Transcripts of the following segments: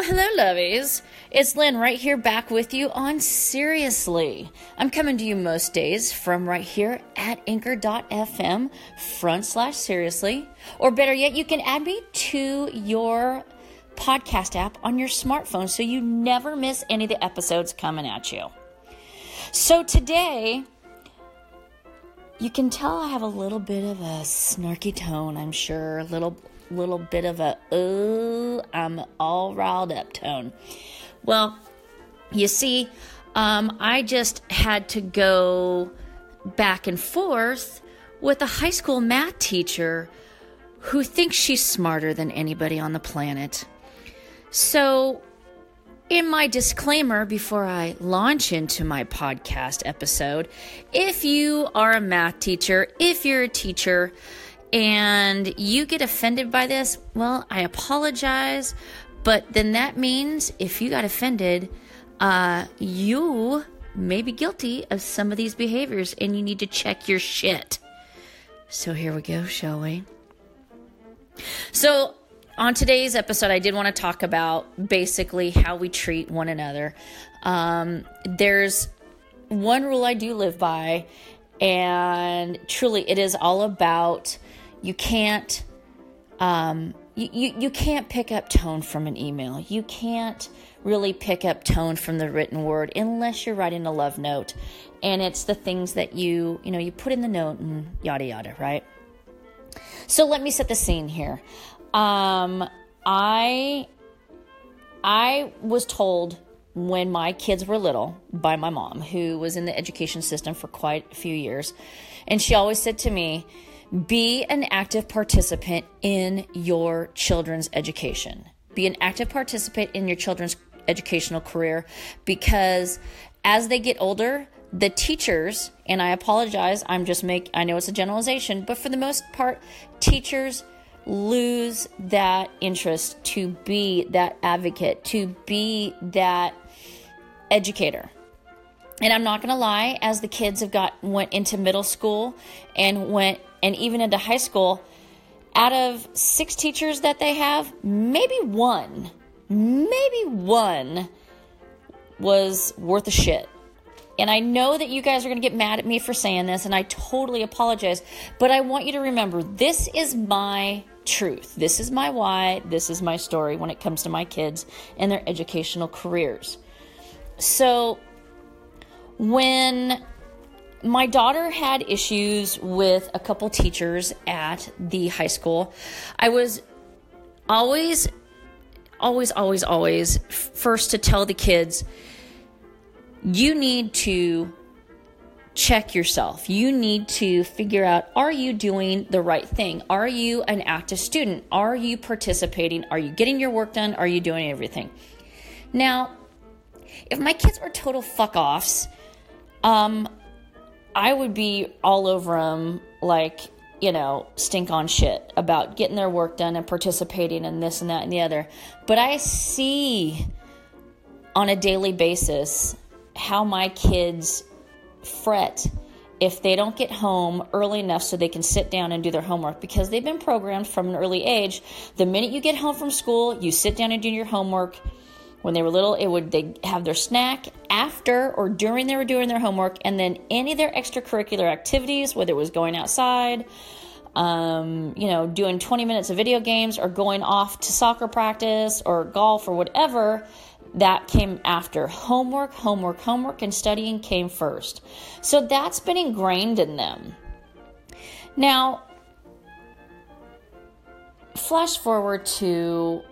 Well, hello, lovies. It's Lynn right here back with you on Seriously. I'm coming to you most days from right here at anchor.fm front slash seriously. Or better yet, you can add me to your podcast app on your smartphone so you never miss any of the episodes coming at you. So today, you can tell I have a little bit of a snarky tone, I'm sure, a little little bit of a oh, I'm all riled up tone. Well, you see, um, I just had to go back and forth with a high school math teacher who thinks she's smarter than anybody on the planet. So, in my disclaimer before I launch into my podcast episode, if you are a math teacher, if you're a teacher, and you get offended by this, well, I apologize. But then that means if you got offended, uh, you may be guilty of some of these behaviors and you need to check your shit. So here we go, shall we? So, on today's episode, I did want to talk about basically how we treat one another. Um, there's one rule I do live by, and truly, it is all about you can't um, you, you, you can't pick up tone from an email. You can't really pick up tone from the written word unless you're writing a love note. And it's the things that you, you know, you put in the note and yada yada, right? So let me set the scene here. Um, I I was told when my kids were little by my mom, who was in the education system for quite a few years, and she always said to me, be an active participant in your children's education. Be an active participant in your children's educational career because as they get older, the teachers, and I apologize, I'm just make I know it's a generalization, but for the most part, teachers lose that interest to be that advocate, to be that educator. And I'm not going to lie, as the kids have got went into middle school and went and even into high school, out of six teachers that they have, maybe one, maybe one was worth a shit. And I know that you guys are going to get mad at me for saying this, and I totally apologize. But I want you to remember this is my truth. This is my why. This is my story when it comes to my kids and their educational careers. So, when my daughter had issues with a couple teachers at the high school. I was always, always, always, always first to tell the kids you need to check yourself. You need to figure out are you doing the right thing? Are you an active student? Are you participating? Are you getting your work done? Are you doing everything? Now, if my kids were total fuck offs, um, I would be all over them like, you know, stink on shit about getting their work done and participating in this and that and the other. But I see on a daily basis how my kids fret if they don't get home early enough so they can sit down and do their homework because they've been programmed from an early age. The minute you get home from school, you sit down and do your homework when they were little, it would they have their snack after or during they were doing their homework, and then any of their extracurricular activities, whether it was going outside, um, you know, doing 20 minutes of video games, or going off to soccer practice or golf or whatever, that came after. Homework, homework, homework, and studying came first. So that's been ingrained in them. Now, flash forward to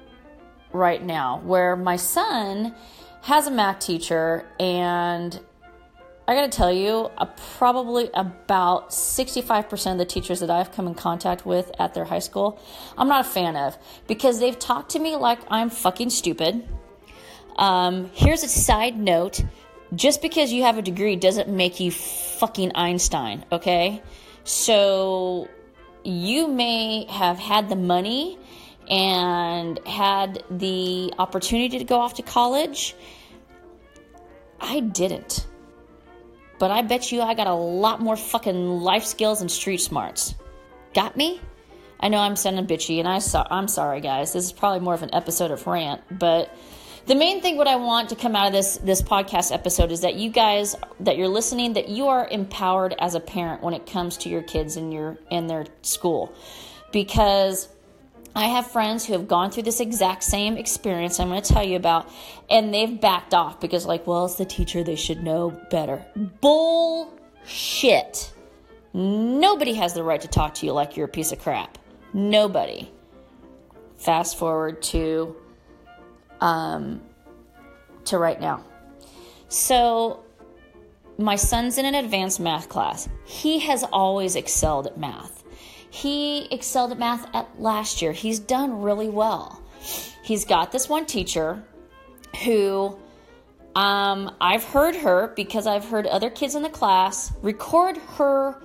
right now where my son has a math teacher and I got to tell you, uh, probably about 65% of the teachers that I've come in contact with at their high school, I'm not a fan of because they've talked to me like I'm fucking stupid. Um, here's a side note just because you have a degree doesn't make you fucking Einstein, okay? So you may have had the money and had the opportunity to go off to college. I didn't. But I bet you I got a lot more fucking life skills and street smarts. Got me? I know I'm sounding bitchy, and I so, I'm sorry, guys. This is probably more of an episode of rant, but the main thing what I want to come out of this this podcast episode is that you guys that you're listening that you are empowered as a parent when it comes to your kids in your in their school because I have friends who have gone through this exact same experience I'm going to tell you about and they've backed off because like well it's the teacher they should know better. Bullshit. Nobody has the right to talk to you like you're a piece of crap. Nobody. Fast forward to um, to right now. So, my son's in an advanced math class. He has always excelled at math. He excelled at math at last year. He's done really well. He's got this one teacher who um, I've heard her because I've heard other kids in the class record her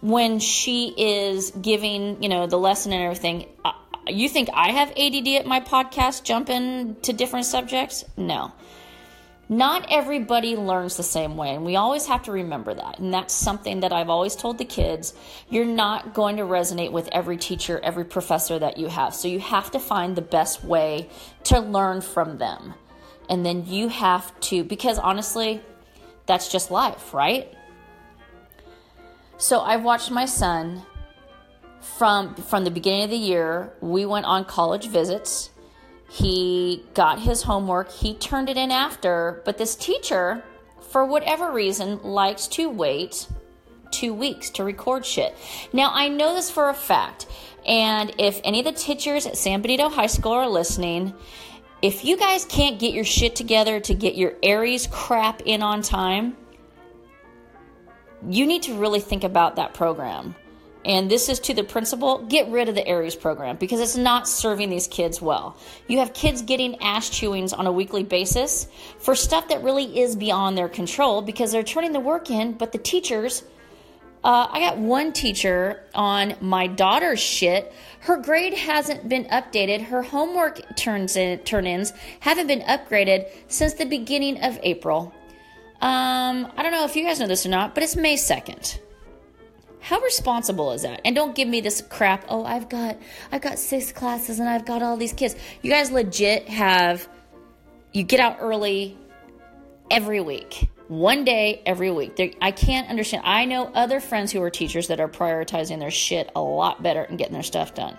when she is giving, you know, the lesson and everything you think I have ADD at my podcast jumping to different subjects? No. Not everybody learns the same way, and we always have to remember that. And that's something that I've always told the kids. You're not going to resonate with every teacher, every professor that you have. So you have to find the best way to learn from them. And then you have to, because honestly, that's just life, right? So I've watched my son from from the beginning of the year, we went on college visits. He got his homework. He turned it in after, but this teacher, for whatever reason, likes to wait two weeks to record shit. Now, I know this for a fact, and if any of the teachers at San Benito High School are listening, if you guys can't get your shit together to get your Aeries crap in on time, you need to really think about that program and this is to the principal get rid of the Aeries program because it's not serving these kids well. You have kids getting ash chewings on a weekly basis for stuff that really is beyond their control because they're turning the work in, but the teachers. Uh, I got one teacher on my daughter's shit. Her grade hasn't been updated. Her homework turns in, turn-ins haven't been upgraded since the beginning of April. Um, I don't know if you guys know this or not, but it's May 2nd. How responsible is that? And don't give me this crap. Oh, I've got I've got six classes and I've got all these kids. You guys legit have you get out early every week. One day every week. There, I can't understand. I know other friends who are teachers that are prioritizing their shit a lot better and getting their stuff done.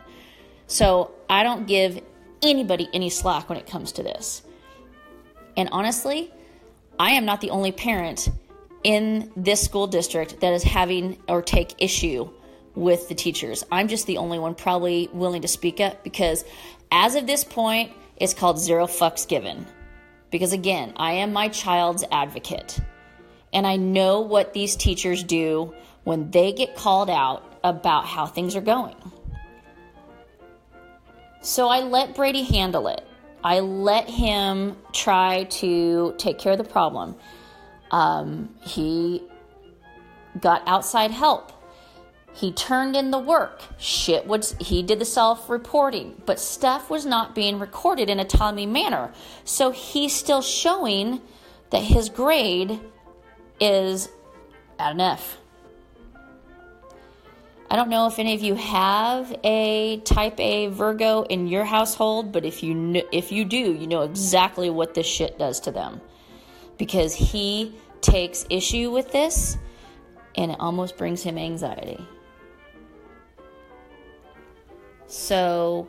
So, I don't give anybody any slack when it comes to this. And honestly, I am not the only parent in this school district that is having or take issue with the teachers. I'm just the only one probably willing to speak up because as of this point, it's called zero fucks given. Because again, I am my child's advocate. And I know what these teachers do when they get called out about how things are going. So I let Brady handle it. I let him try to take care of the problem. Um, he got outside help. He turned in the work. Shit was he did the self-reporting, but stuff was not being recorded in a timely manner. So he's still showing that his grade is at an F. I don't know if any of you have a type A Virgo in your household, but if you if you do, you know exactly what this shit does to them because he takes issue with this and it almost brings him anxiety. So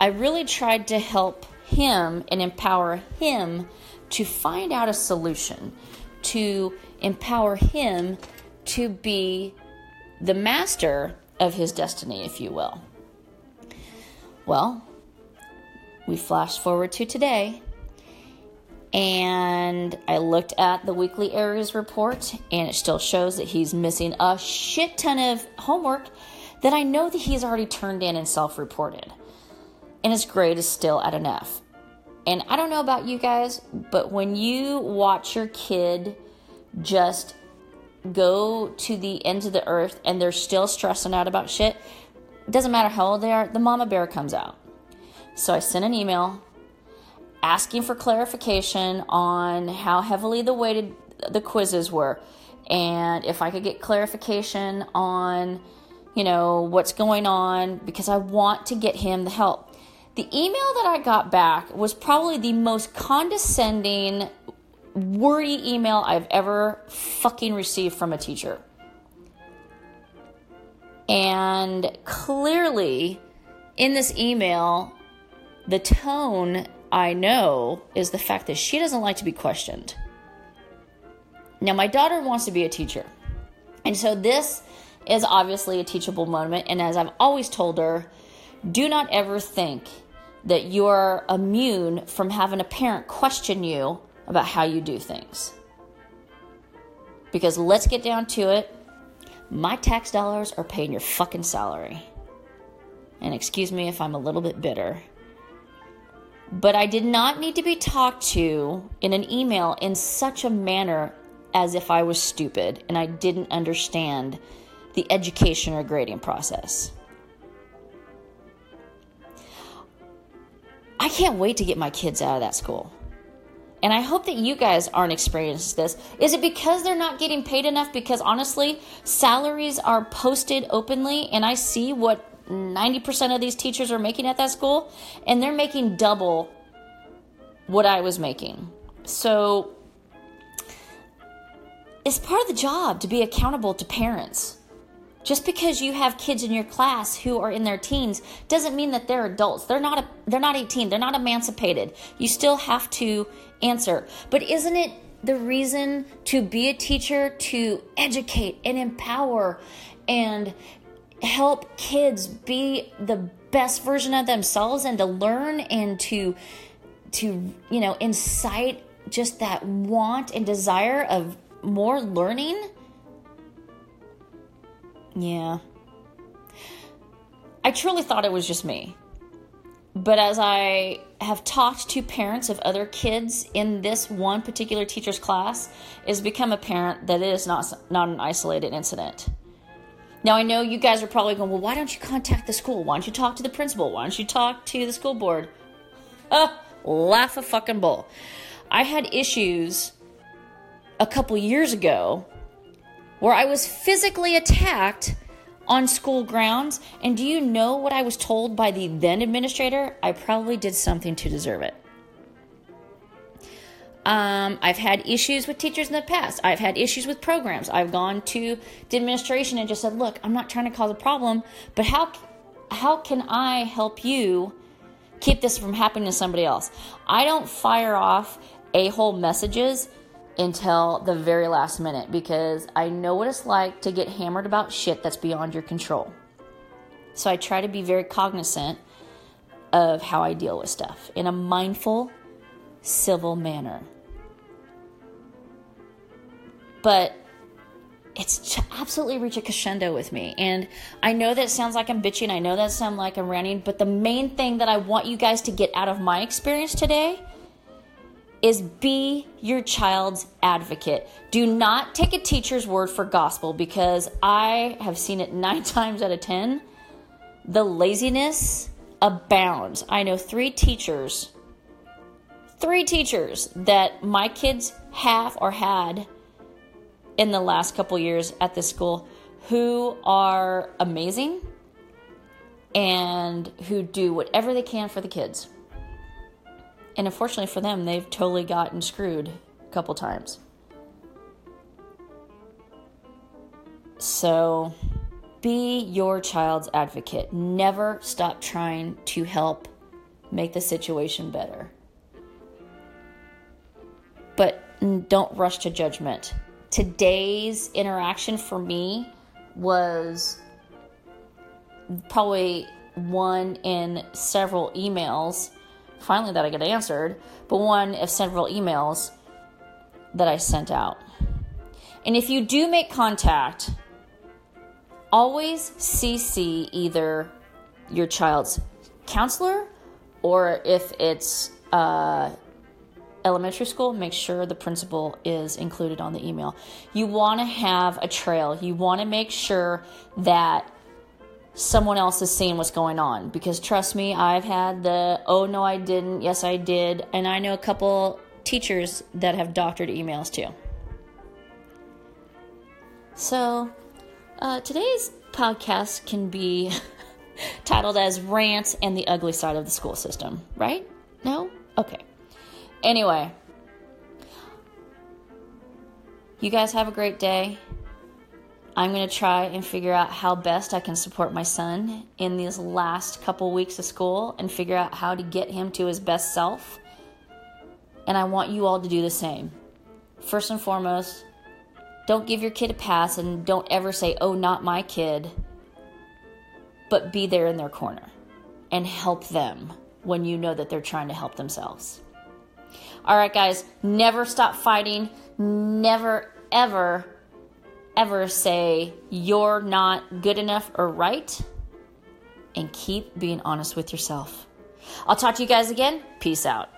I really tried to help him and empower him to find out a solution, to empower him to be the master of his destiny, if you will. Well, we flash forward to today and I looked at the weekly Aeries report, and it still shows that he's missing a shit ton of homework that I know that he's already turned in and self reported. And his grade is still at an F. And I don't know about you guys, but when you watch your kid just go to the ends of the earth and they're still stressing out about shit, it doesn't matter how old they are, the mama bear comes out. So I sent an email asking for clarification on how heavily the weighted the quizzes were and if I could get clarification on you know, what's going on because I want to get him the help. The email that I got back was probably the most condescending, wordy email I've ever fucking received from a teacher. And clearly, in this email, the tone I know is the fact that she doesn't like to be questioned. Now, my daughter wants to be a teacher. And so this is obviously a teachable moment. And as I've always told her, do not ever think that you're immune from having a parent question you about how you do things. Because let's get down to it. My tax dollars are paying your fucking salary. And excuse me if I'm a little bit bitter. But I did not need to be talked to in an email in such a manner as if I was stupid and I didn't understand the education or grading process. I can't wait to get my kids out of that school. And I hope that you guys aren't experiencing this. Is it because they're not getting paid enough? Because honestly, salaries are posted openly, and I see what 90% of these teachers are making at that school, and they're making double what I was making. So it's part of the job to be accountable to parents. Just because you have kids in your class who are in their teens doesn't mean that they're adults. They're not a, they're not 18. They're not emancipated. You still have to answer. But isn't it the reason to be a teacher to educate and empower and help kids be the best version of themselves and to learn and to to you know incite just that want and desire of more learning. Yeah. I truly thought it was just me. But as i have talked to parents of other kids in this one particular teacher's class it's become apparent that it is not not an isolated incident now, I know you guys are probably going, well, why don't you contact the school? Why don't you talk to the principal? Why don't you talk to the school board? Uh, laugh a fucking bull. I had issues a couple years ago where I was physically attacked on school grounds. And do you know what I was told by the then administrator? I probably did something to deserve it. Um, I've had issues with teachers in the past. I've had issues with programs. I've gone to the administration and just said, "Look, I'm not trying to cause a problem, but how how can I help you keep this from happening to somebody else?" I don't fire off a-hole messages until the very last minute because I know what it's like to get hammered about shit that's beyond your control. So I try to be very cognizant of how I deal with stuff in a mindful, civil manner but it's absolutely reached a crescendo with me. And I know that sounds like I'm bitching. I know that sounds like I'm ranting. But the main thing that I want you guys to get out of my experience today is be your child's advocate. Do not take a teacher's word for gospel because I have seen it nine times out of ten. The laziness abounds. I know three teachers, three teachers that my kids have or had in the last couple years at this school who are amazing and who do whatever they can for the kids. And unfortunately for them, they've totally gotten screwed a couple times. So be your child's advocate. Never stop trying to help make the situation better. But don't rush to judgment today's interaction for me was probably one in several emails, finally, that I get answered, but one of several emails that I sent out. And if you do make contact, always CC either your child's counselor or if it's uh, elementary school, make sure the principal is included on the email. You want to have a trail. You want to make sure that someone else is seeing what's going on because trust me, I've had the oh no I didn't, yes I did, and I know a couple teachers that have doctored emails too. So, uh, today's podcast can be titled as Rant and the Ugly Side of the School System, right? No? Okay. Anyway, you guys have a great day. I'm going to try and figure out how best I can support my son in these last couple weeks of school and figure out how to get him to his best self. And I want you all to do the same. First and foremost, don't give your kid a pass and don't ever say, oh, not my kid, but be there in their corner and help them when you know that they're trying to help themselves. All right, guys, never stop fighting. Never, ever ever say you're not good enough or right, and keep being honest with yourself. I'll talk to you guys again. Peace out.